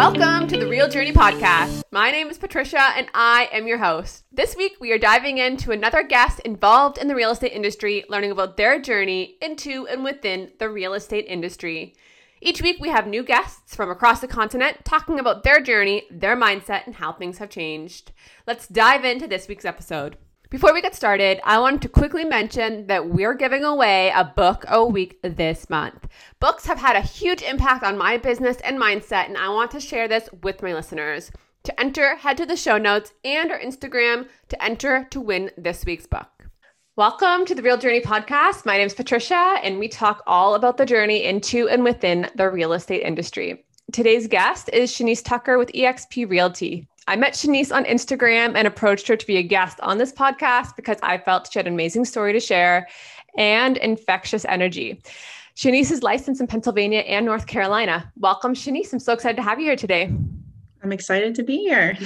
Welcome to the Real Journey Podcast. My name is Patricia and I am your host. This week we are diving into another guest involved in the real estate industry, learning about their journey into and within the real estate industry. Each week we have new guests from across the continent talking about their journey, their mindset, and how things have changed. Let's dive into this week's episode. Before we get started, I wanted to quickly mention that we're giving away a book a week this month. Books have had a huge impact on my business and mindset, and I want to share this with my listeners. To enter, head to the show notes and our Instagram to enter to win this week's book. Welcome to the Real Journey podcast. My name is Patricia, and we talk all about the journey into and within the real estate industry. Today's guest is Shanice Tucker with eXp Realty. I met Shanice on Instagram and approached her to be a guest on this podcast because I felt she had an amazing story to share and infectious energy. Shanice is licensed in Pennsylvania and North Carolina. Welcome, Shanice. I'm so excited to have you here today. I'm excited to be here.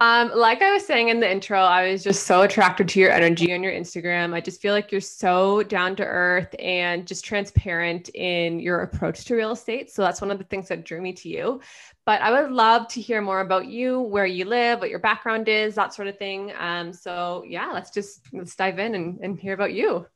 Um, like I was saying in the intro, I was just so attracted to your energy on your Instagram. I just feel like you're so down to earth and just transparent in your approach to real estate. So that's one of the things that drew me to you. But I would love to hear more about you, where you live, what your background is, that sort of thing. Um, so yeah, let's just let's dive in and, and hear about you.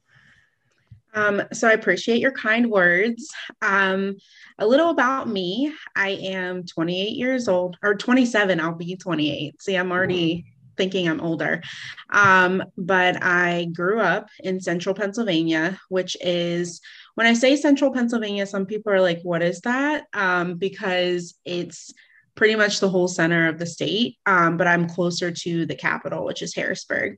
Um, so I appreciate your kind words. Um, a little about me. I am 28 years old, or 27. I'll be 28. See, I'm already thinking I'm older. Um, but I grew up in central Pennsylvania, which is when I say central Pennsylvania, some people are like, what is that? Um, because it's pretty much the whole center of the state, um, but I'm closer to the capital, which is Harrisburg.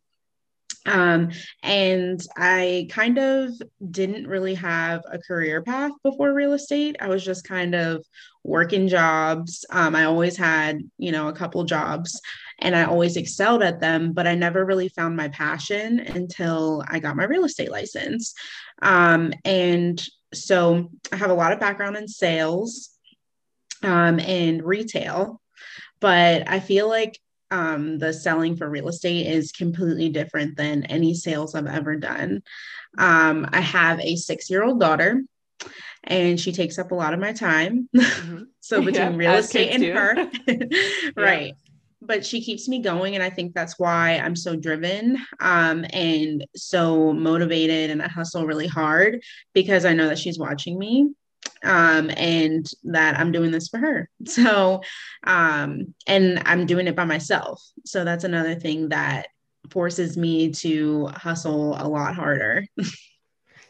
Um, and I kind of didn't really have a career path before real estate. I was just kind of working jobs. Um, I always had, you know, a couple jobs and I always excelled at them, but I never really found my passion until I got my real estate license. Um, and so I have a lot of background in sales um, and retail, but I feel like um, the selling for real estate is completely different than any sales I've ever done. Um, I have a six year old daughter and she takes up a lot of my time. Mm-hmm. so between yeah, real estate and her, right but she keeps me going and i think that's why i'm so driven um, and so motivated and i hustle really hard because i know that she's watching me um, and that i'm doing this for her. So um, and i'm doing it by myself. So that's another thing that forces me to hustle a lot harder.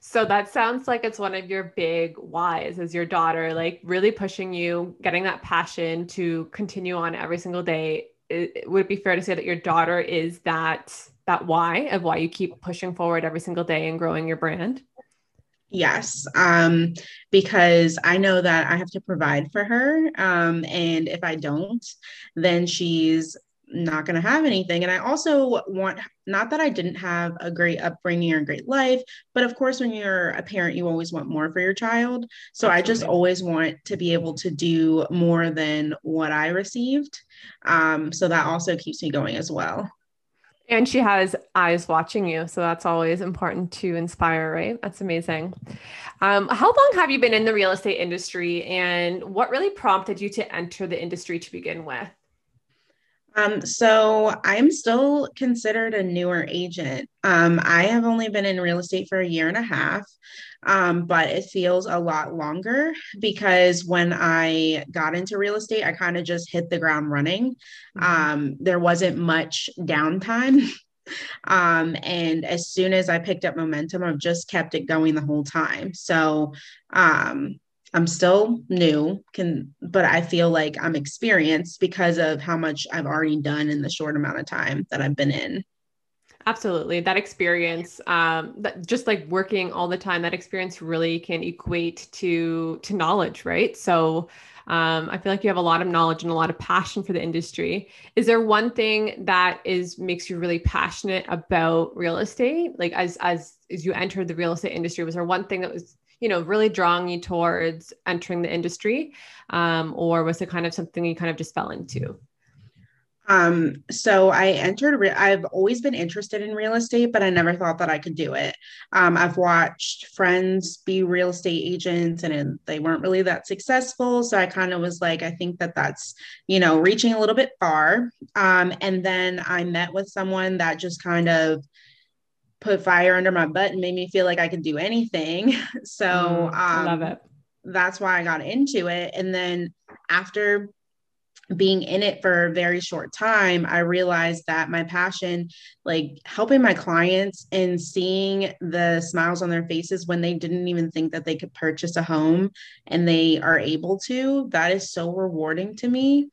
So that sounds like it's one of your big whys as your daughter, like really pushing you, getting that passion to continue on every single day. It, would it be fair to say that your daughter is that that why of why you keep pushing forward every single day and growing your brand? Yes, um, because I know that I have to provide for her. Um, and if I don't, then she's not going to have anything. And I also want, not that I didn't have a great upbringing or a great life, but of course, when you're a parent, you always want more for your child. So Absolutely. I just always want to be able to do more than what I received. Um, so that also keeps me going as well. And she has eyes watching you. So that's always important to inspire, right? That's amazing. Um, how long have you been in the real estate industry and what really prompted you to enter the industry to begin with? Um, so I'm still considered a newer agent. Um, I have only been in real estate for a year and a half, um, but it feels a lot longer because when I got into real estate, I kind of just hit the ground running. Mm-hmm. Um, there wasn't much downtime. Um, and as soon as I picked up momentum, I've just kept it going the whole time. So, um, I'm still new, can but I feel like I'm experienced because of how much I've already done in the short amount of time that I've been in. Absolutely. That experience, um, that just like working all the time, that experience really can equate to to knowledge, right? So um, I feel like you have a lot of knowledge and a lot of passion for the industry. Is there one thing that is makes you really passionate about real estate? Like as as as you entered the real estate industry, was there one thing that was you know, really drawing you towards entering the industry? Um, or was it kind of something you kind of just fell into? Um, so I entered, re- I've always been interested in real estate, but I never thought that I could do it. Um, I've watched friends be real estate agents and they weren't really that successful. So I kind of was like, I think that that's, you know, reaching a little bit far. Um, and then I met with someone that just kind of, put fire under my butt and made me feel like I could do anything. So mm, um, I love it. That's why I got into it. And then after being in it for a very short time, I realized that my passion, like helping my clients and seeing the smiles on their faces when they didn't even think that they could purchase a home and they are able to, that is so rewarding to me.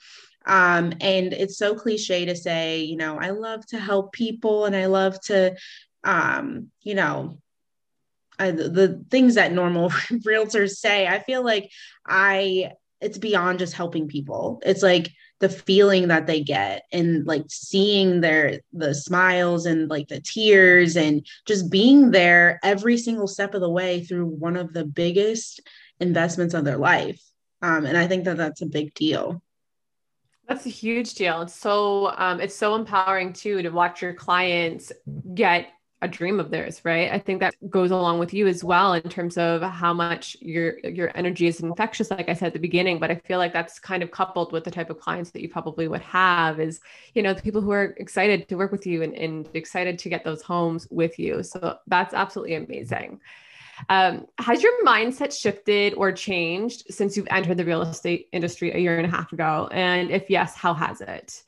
Um, and it's so cliche to say, you know, I love to help people and I love to, um, you know, I, the things that normal realtors say. I feel like I it's beyond just helping people. It's like the feeling that they get and like seeing their the smiles and like the tears and just being there every single step of the way through one of the biggest investments of their life. Um, and I think that that's a big deal. That's a huge deal. It's so um, it's so empowering too to watch your clients get a dream of theirs, right? I think that goes along with you as well in terms of how much your your energy is infectious, like I said at the beginning. But I feel like that's kind of coupled with the type of clients that you probably would have is, you know, the people who are excited to work with you and, and excited to get those homes with you. So that's absolutely amazing. Um, has your mindset shifted or changed since you've entered the real estate industry a year and a half ago? And if yes, how has it?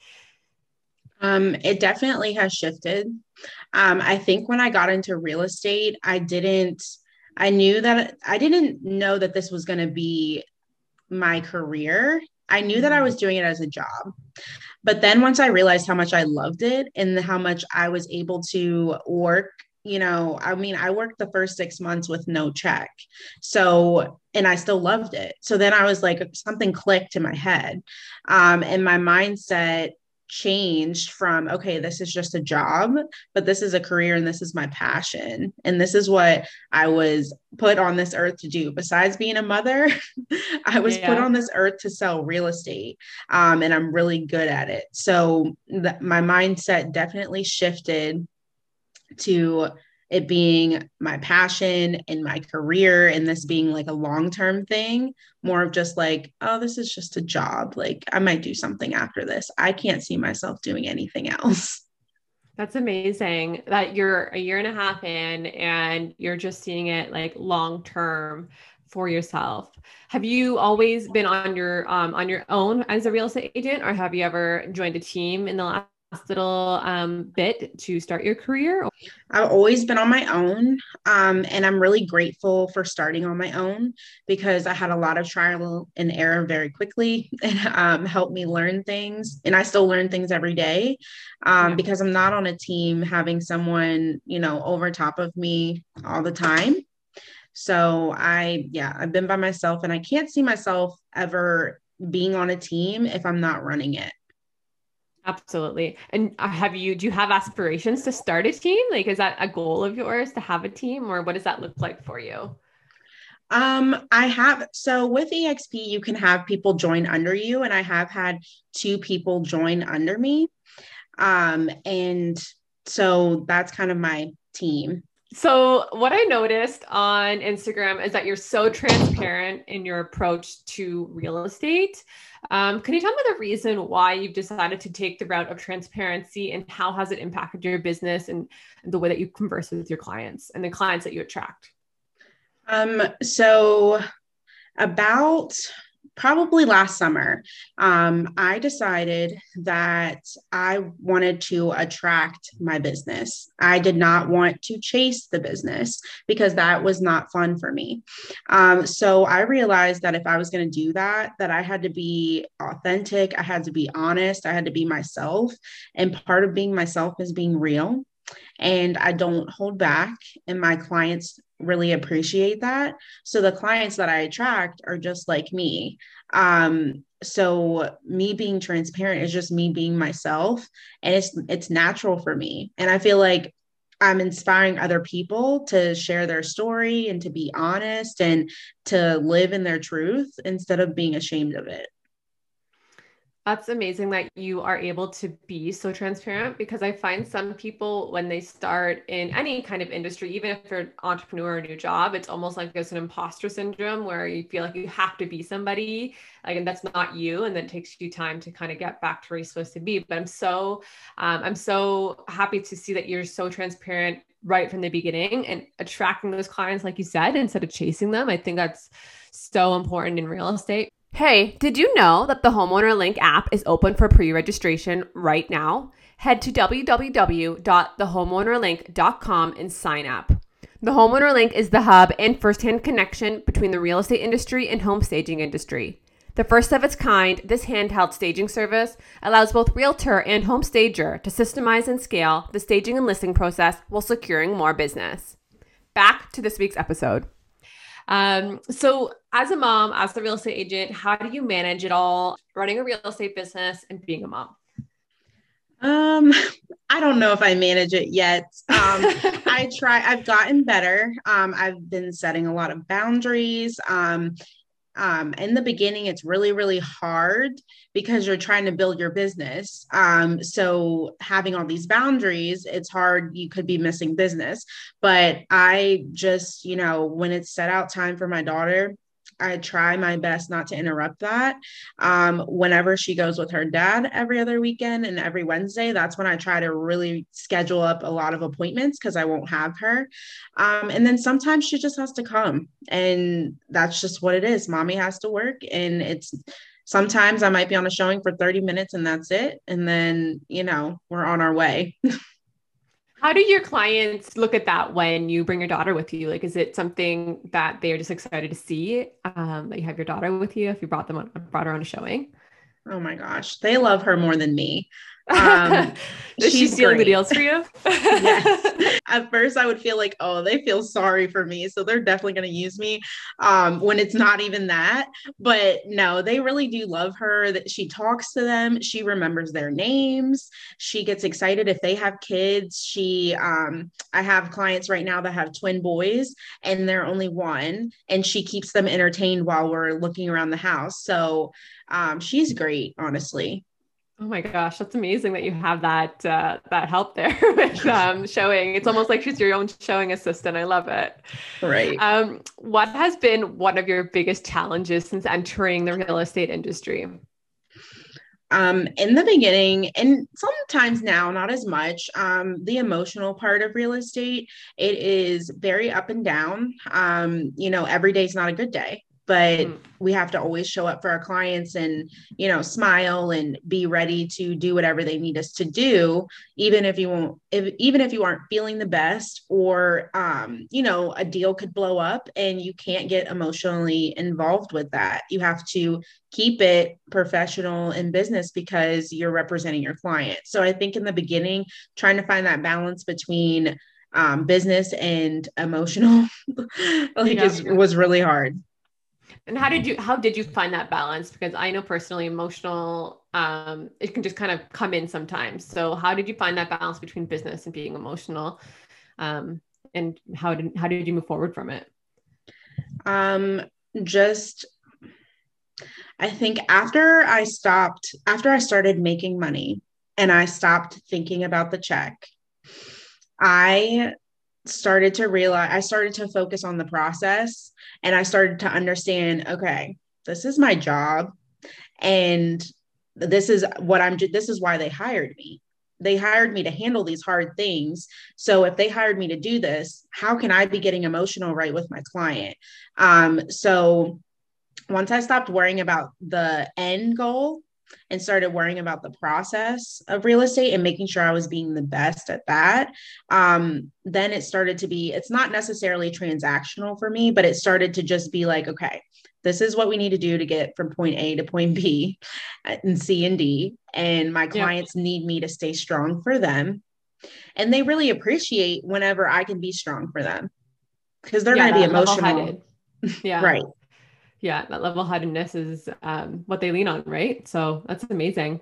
Um, it definitely has shifted. Um, I think when I got into real estate, I didn't, I knew that I didn't know that this was going to be my career. I knew that I was doing it as a job. But then once I realized how much I loved it and how much I was able to work, you know, I mean, I worked the first six months with no check. So, and I still loved it. So then I was like, something clicked in my head. Um, and my mindset changed from okay this is just a job but this is a career and this is my passion. And this is what i was put on this earth to do. Besides being a mother i was yeah. put on this earth to sell real estate um, and i'm really good at it. So th- my mindset definitely shifted to it being my passion and my career and this being like a long term thing, more of just like, oh, this is just a job. Like, I might do something after this. I can't see myself doing anything else. That's amazing that you're a year and a half in and you're just seeing it like long term for yourself. Have you always been on your um, on your own as a real estate agent, or have you ever joined a team in the last little um, bit to start your career? I've always been on my own. Um, and I'm really grateful for starting on my own because I had a lot of trial and error very quickly and um, helped me learn things. And I still learn things every day um, yeah. because I'm not on a team having someone, you know, over top of me all the time. So I, yeah, I've been by myself and I can't see myself ever being on a team if I'm not running it. Absolutely. And uh, have you, do you have aspirations to start a team? Like, is that a goal of yours to have a team or what does that look like for you? Um, I have so with EXP, you can have people join under you, and I have had two people join under me. Um, and so that's kind of my team. So, what I noticed on Instagram is that you're so transparent in your approach to real estate. Um, can you tell me the reason why you've decided to take the route of transparency and how has it impacted your business and, the way that you converse with your clients and the clients that you attract? Um, so, about probably last summer, um, I decided that I wanted to attract my business. I did not want to chase the business because that was not fun for me. Um, so I realized that if I was going to do that, that I had to be authentic. I had to be honest. I had to be myself. And part of being myself is being real and I don't hold back. And my clients really appreciate that. So the clients that I attract are just like me. Um, so me being transparent is just me being myself and it's it's natural for me. And I feel like I'm inspiring other people to share their story and to be honest and to live in their truth instead of being ashamed of it. That's amazing that you are able to be so transparent because I find some people when they start in any kind of industry, even if they're an entrepreneur or a new job, it's almost like there's an imposter syndrome where you feel like you have to be somebody, like, and that's not you, and then it takes you time to kind of get back to where you're supposed to be. But I'm so, um, I'm so happy to see that you're so transparent right from the beginning and attracting those clients, like you said, instead of chasing them. I think that's so important in real estate. Hey, did you know that the Homeowner Link app is open for pre registration right now? Head to www.thehomeownerlink.com and sign up. The Homeowner Link is the hub and firsthand connection between the real estate industry and home staging industry. The first of its kind, this handheld staging service allows both realtor and home stager to systemize and scale the staging and listing process while securing more business. Back to this week's episode. Um, so, as a mom, as the real estate agent, how do you manage it all, running a real estate business and being a mom? Um, I don't know if I manage it yet. Um, I try. I've gotten better. Um, I've been setting a lot of boundaries. Um, um, in the beginning, it's really, really hard because you're trying to build your business. Um, so having all these boundaries, it's hard. You could be missing business. But I just, you know, when it's set out time for my daughter, I try my best not to interrupt that. Um, whenever she goes with her dad every other weekend and every Wednesday, that's when I try to really schedule up a lot of appointments because I won't have her. Um, and then sometimes she just has to come, and that's just what it is. Mommy has to work, and it's sometimes I might be on a showing for 30 minutes and that's it. And then, you know, we're on our way. How do your clients look at that when you bring your daughter with you? Like, is it something that they're just excited to see um, that you have your daughter with you if you brought them on, brought her on a showing? Oh my gosh, they love her more than me. Um, Is she stealing great. the deals for you? yes. At first, I would feel like, oh, they feel sorry for me. So they're definitely going to use me um, when it's not even that. But no, they really do love her. That she talks to them. She remembers their names. She gets excited if they have kids. She, um, I have clients right now that have twin boys and they're only one, and she keeps them entertained while we're looking around the house. So um, she's great, honestly. Oh my gosh, that's amazing that you have that uh, that help there with um, showing. It's almost like she's your own showing assistant. I love it. Right. Um, what has been one of your biggest challenges since entering the real estate industry? Um, in the beginning, and sometimes now, not as much. Um, the emotional part of real estate, it is very up and down. Um, you know, every day is not a good day but mm. we have to always show up for our clients and you know smile and be ready to do whatever they need us to do even if you won't if, even if you aren't feeling the best or um, you know a deal could blow up and you can't get emotionally involved with that you have to keep it professional in business because you're representing your client so i think in the beginning trying to find that balance between um, business and emotional like yeah. is, was really hard and how did you how did you find that balance? Because I know personally emotional um it can just kind of come in sometimes. So how did you find that balance between business and being emotional? Um and how did how did you move forward from it? Um just I think after I stopped after I started making money and I stopped thinking about the check, I started to realize I started to focus on the process and I started to understand okay, this is my job and this is what I'm this is why they hired me. They hired me to handle these hard things. So if they hired me to do this, how can I be getting emotional right with my client? Um, so once I stopped worrying about the end goal and started worrying about the process of real estate and making sure I was being the best at that, um, then it started to be, it's not necessarily transactional for me, but it started to just be like, okay, this is what we need to do to get from point A to point B and C and D. And my clients yeah. need me to stay strong for them. And they really appreciate whenever I can be strong for them because they're yeah, going to be emotional. Yeah. right yeah that level headedness is um, what they lean on right so that's amazing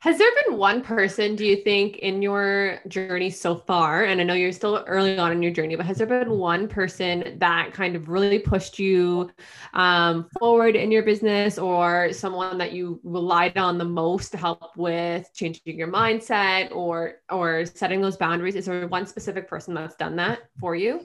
Has there been one person, do you think, in your journey so far? And I know you're still early on in your journey, but has there been one person that kind of really pushed you um, forward in your business or someone that you relied on the most to help with changing your mindset or or setting those boundaries? Is there one specific person that's done that for you?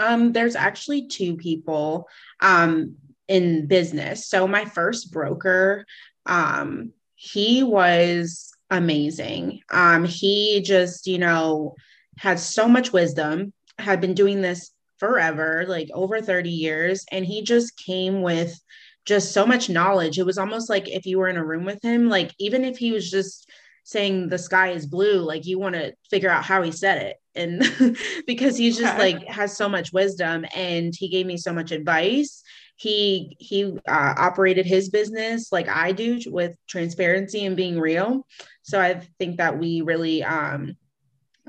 Um, there's actually two people um, in business. So my first broker, um, he was amazing. Um, he just, you know, had so much wisdom, had been doing this forever, like over 30 years, and he just came with just so much knowledge. It was almost like if you were in a room with him, like even if he was just saying the sky is blue, like you want to figure out how he said it. And because he's just like has so much wisdom and he gave me so much advice he he uh, operated his business like I do with transparency and being real. So I think that we really um,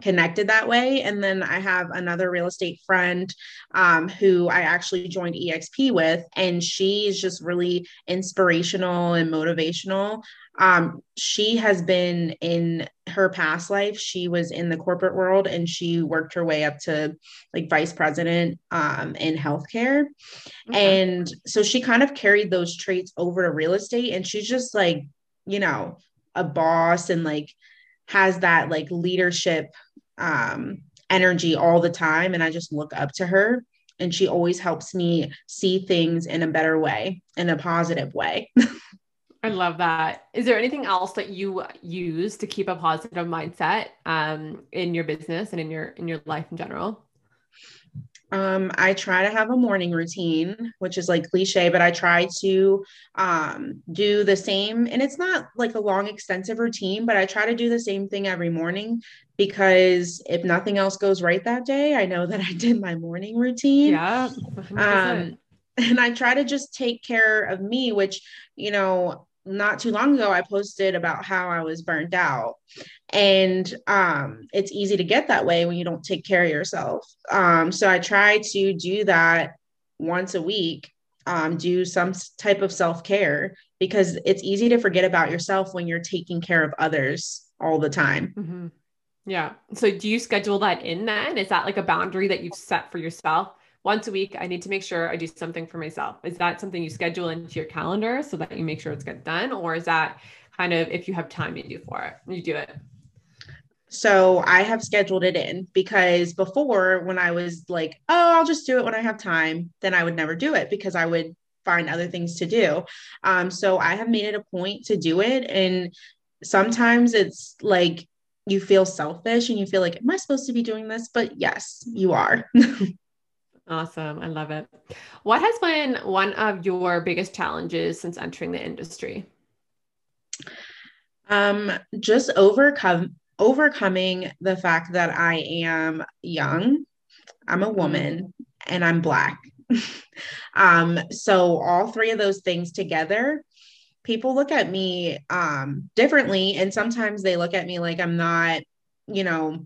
connected that way. And then I have another real estate friend um, who I actually joined EXP with, and she's just really inspirational and motivational um, she has been in her past life she was in the corporate world and she worked her way up to like vice president um, in healthcare okay. and so she kind of carried those traits over to real estate and she's just like you know a boss and like has that like leadership um, energy all the time and i just look up to her and she always helps me see things in a better way in a positive way I love that. Is there anything else that you use to keep a positive mindset um, in your business and in your in your life in general? Um, I try to have a morning routine, which is like cliche, but I try to um, do the same. And it's not like a long, extensive routine, but I try to do the same thing every morning because if nothing else goes right that day, I know that I did my morning routine. Yeah. Um, and I try to just take care of me, which, you know, not too long ago I posted about how I was burnt out. And um, it's easy to get that way when you don't take care of yourself. Um, so I try to do that once a week, um, do some type of self care because it's easy to forget about yourself when you're taking care of others all the time. Mm-hmm. Yeah. So do you schedule that in then? Is that like a boundary that you've set for yourself? Once a week, I need to make sure I do something for myself. Is that something you schedule into your calendar so that you make sure it's get done? Or is that kind of if you have time you do for it, you do it? So I have scheduled it in because before when I was like, oh, I'll just do it when I have time, then I would never do it because I would find other things to do. Um, so I have made it a point to do it. And sometimes it's like you feel selfish and you feel like, am I supposed to be doing this? But yes, you are. Awesome. I love it. What has been one of your biggest challenges since entering the industry? Um, just overcome overcoming the fact that I am young, I'm a woman, and I'm black. um, so all three of those things together, people look at me um differently, and sometimes they look at me like I'm not, you know,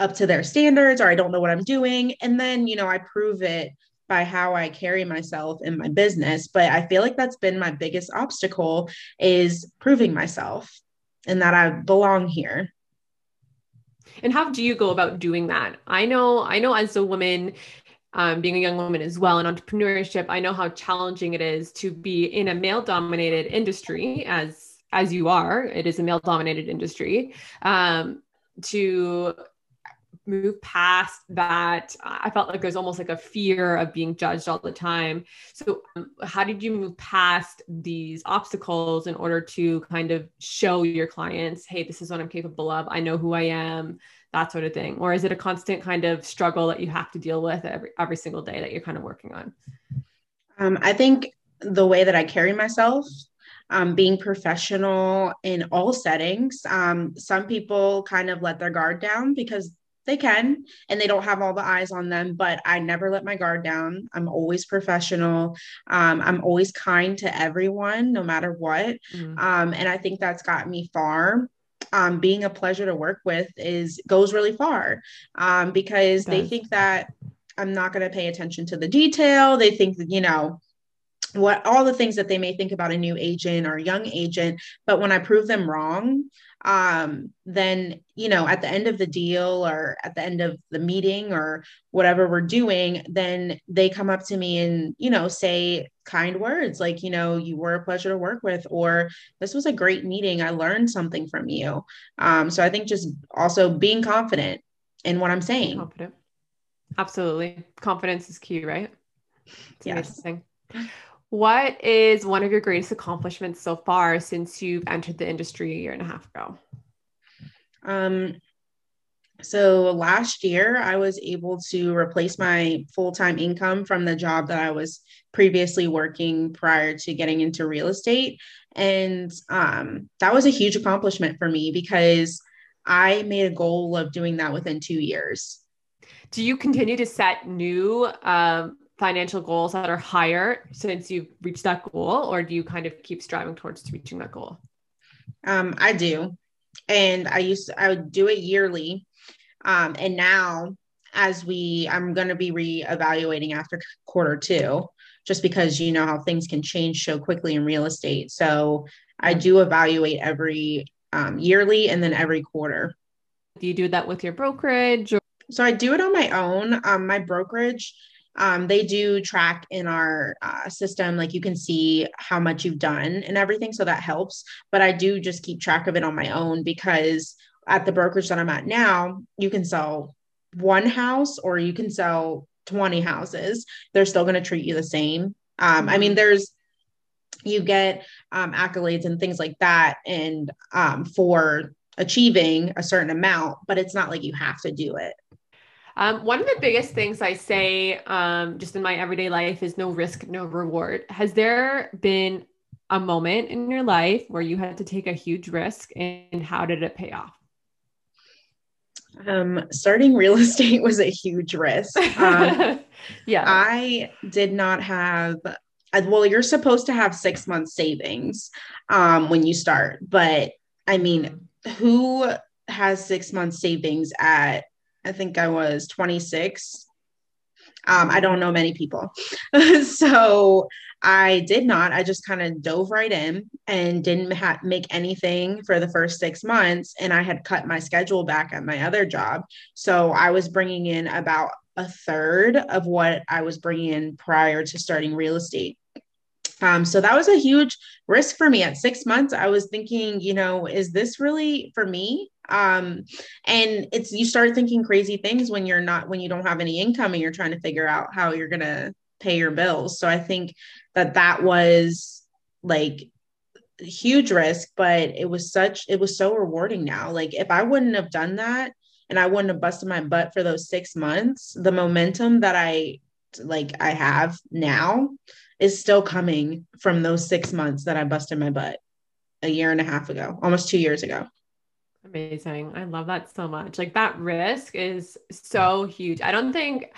up to their standards or I don't know what I'm doing. And then, you know, I prove it by how I carry myself in my business. But I feel like that's been my biggest obstacle is proving myself and that I belong here. And how do you go about doing that? I know, I know as a woman, um, being a young woman as well in entrepreneurship, I know how challenging it is to be in a male dominated industry as as you are. It is a male dominated industry. Um, to move past that i felt like there's almost like a fear of being judged all the time. So um, how did you move past these obstacles in order to kind of show your clients hey this is what i'm capable of. I know who i am that sort of thing? Or is it a constant kind of struggle that you have to deal with every every single day that you're kind of working on? Um, i think the way that i carry myself um, being professional in all settings. Um, some people kind of let their guard down because they can and they don't have all the eyes on them but i never let my guard down. I'm always professional. Um, i'm always kind to everyone no matter what. Mm. um, and i think that's got me far. Um, being a pleasure to work with is goes really far. Um, because they think that i'm not going to pay attention to the detail. They think that you know what all the things that they may think about a new agent or a young agent but when i prove them wrong um, then you know at the end of the deal or at the end of the meeting or whatever we're doing then they come up to me and you know say kind words like you know you were a pleasure to work with or this was a great meeting. I learned something from you. Um, so i think just also being confident in what i'm saying. Confident. Absolutely. Confidence is key right? It's yes. amazing what is one of your greatest accomplishments so far since you've entered the industry a year and a half ago? Um, so last year, I was able to replace my full time income from the job that I was previously working prior to getting into real estate. And um, that was a huge accomplishment for me because I made a goal of doing that within two years. Do you continue to set new um, financial goals that are higher since you've reached that goal or do you kind of keep striving towards reaching that goal? Um, i do. And i used to, i would do it yearly. Um, and now as we i'm going to be reevaluating after quarter two just because you know how things can change so quickly in real estate. So i do evaluate every um, yearly and then every quarter. Do you do that with your brokerage or- so i do it on my own. Um, my brokerage um, they do track in our uh, system like you can see how much you've done and everything so that helps. But i do just keep track of it on my own because at the brokerage that i'm at now you can sell one house or you can sell 20 houses. They're still going to treat you the same. Um, i mean mm-hmm. there's you get um, accolades and things like that and um, for achieving a certain amount but it's not like you have to do it um, one of the biggest things I say um, just in my everyday life is no risk, no reward. Has there been a moment in your life where you had to take a huge risk and how did it pay off? Um, starting real estate was a huge risk. Um, yeah. I did not have, well, you're supposed to have six months savings um, when you start, but I mean, who has six months savings at I think I was 26. Um, I don't know many people. so I did not. I just kind of dove right in and didn't ha- make anything for the first six months. And I had cut my schedule back at my other job. So I was bringing in about a third of what I was bringing in prior to starting real estate. Um, so that was a huge risk for me at six months. I was thinking, you know, is this really for me? Um and it's you start thinking crazy things when you're not when you don't have any income and you're trying to figure out how you're going to pay your bills. So i think that that was like huge risk but it was such it was so rewarding now. Like if i wouldn't have done that and i wouldn't have busted my butt for those 6 months the momentum that i like i have now is still coming from those 6 months that i busted my butt a year and a half ago almost 2 years ago Amazing. I love that so much. Like that risk is so huge. I don't think,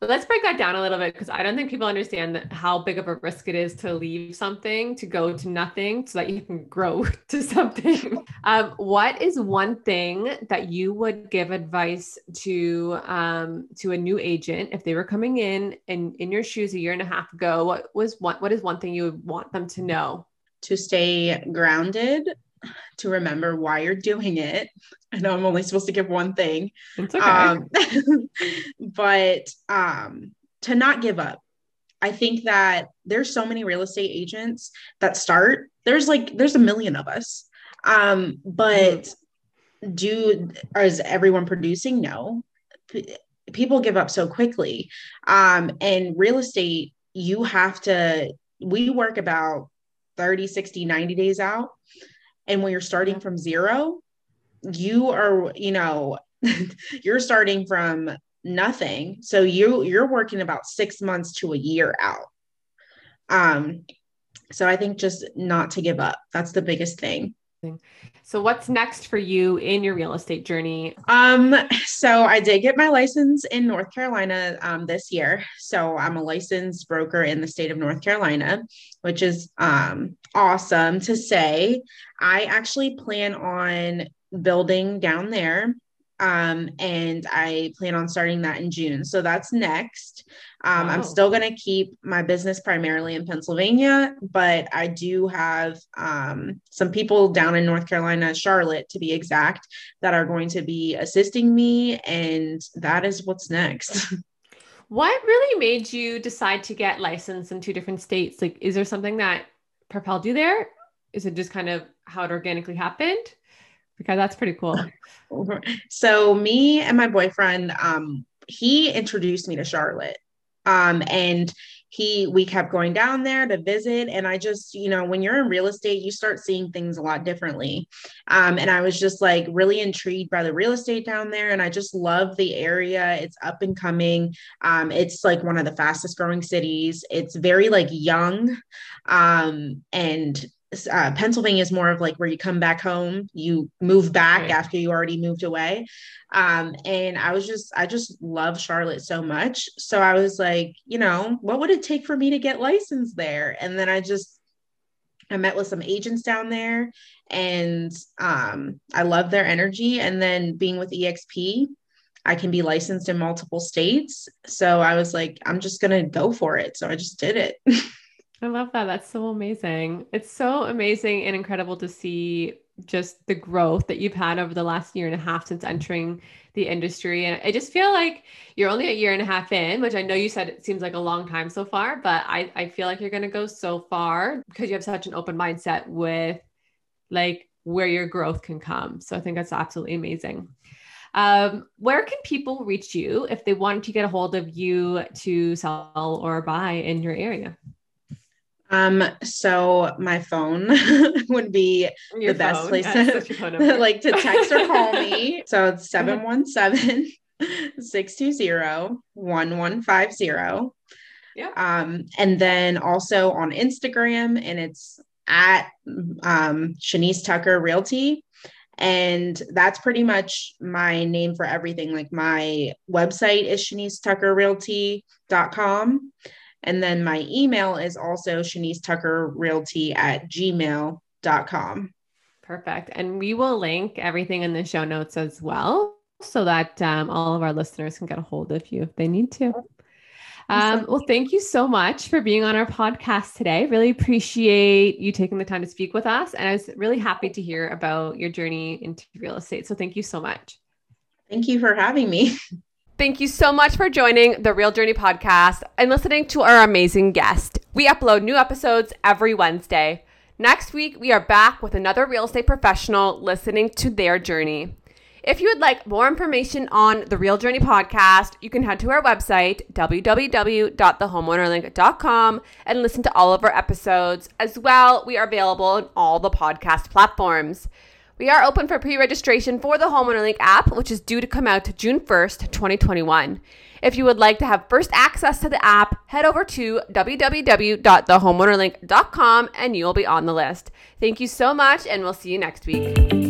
let's break that down a little bit because I don't think people understand that how big of a risk it is to leave something, to go to nothing so that you can grow to something. Um, what is one thing that you would give advice to um, to a new agent if they were coming in and in your shoes a year and a half ago? What was one, what is one thing you would want them to know? To stay grounded to remember why you're doing it. I know I'm only supposed to give one thing. It's okay. Um, but um, to not give up. I think that there's so many real estate agents that start. There's like there's a million of us. Um, but mm-hmm. do is everyone producing? No. P- people give up so quickly. Um, and real estate, you have to we work about 30, 60, 90 days out. And when you're starting from zero, you are, you know, you're starting from nothing. So you you're working about 6 months to a year out. Um so I think just not to give up. That's the biggest thing. So what's next for you in your real estate journey? Um, so I did get my license in North Carolina um, this year. So I'm a licensed broker in the state of North Carolina, which is um, awesome to say. I actually plan on building down there Um, and I plan on starting that in June. So that's next. Um, wow. I'm still going to keep my business primarily in Pennsylvania, but I do have um, some people down in North Carolina, Charlotte to be exact, that are going to be assisting me. And that is what's next. what really made you decide to get licensed in two different states? Like, is there something that propelled you there? Is it just kind of how it organically happened? Because that's pretty cool. so me and my boyfriend, um, he introduced me to Charlotte. Um, and he we kept going down there to visit. And i just you know when you're in real estate you start seeing things a lot differently. Um, and i was just like really intrigued by the real estate down there. And i just love the area. It's up and coming. Um, it's like one of the fastest growing cities. It's very like young. Um, and uh, Pennsylvania is more of like where you come back home, you move back right. after you already moved away. Um, and I was just, I just love Charlotte so much. So I was like, you know, what would it take for me to get licensed there? And then I just, I met with some agents down there and um, I love their energy. And then being with EXP, I can be licensed in multiple states. So I was like, I'm just going to go for it. So I just did it. I love that. That's so amazing. It's so amazing and incredible to see just the growth that you've had over the last year and a half since entering the industry. And I just feel like you're only a year and a half in, which I know you said it seems like a long time so far, but I, I feel like you're going to go so far because you have such an open mindset with like where your growth can come. So I think that's absolutely amazing. Um, where can people reach you if they want to get a hold of you to sell or buy in your area? Um, so my phone would be Your the best place yes, to like to text or call me. So it's 717 620 1150. Yeah. Um, and then also on Instagram, and it's at um, Shanice Tucker Realty. And that's pretty much my name for everything. Like my website is Shanice Tucker Realty.com. And then my email is also Shanice Tucker Realty at gmail.com. Perfect. And we will link everything in the show notes as well so that um, all of our listeners can get a hold of you if they need to. Um, well, thank you so much for being on our podcast today. Really appreciate you taking the time to speak with us. And I was really happy to hear about your journey into real estate. So thank you so much. Thank you for having me. Thank you so much for joining the Real Journey podcast and listening to our amazing guest. We upload new episodes every Wednesday. Next week, we are back with another real estate professional listening to their journey. If you would like more information on the Real Journey podcast, you can head to our website, www.thehomeownerlink.com, and listen to all of our episodes. As well, we are available on all the podcast platforms. We are open for pre registration for the Homeowner Link app, which is due to come out June 1st, 2021. If you would like to have first access to the app, head over to www.thehomeownerlink.com and you'll be on the list. Thank you so much, and we'll see you next week.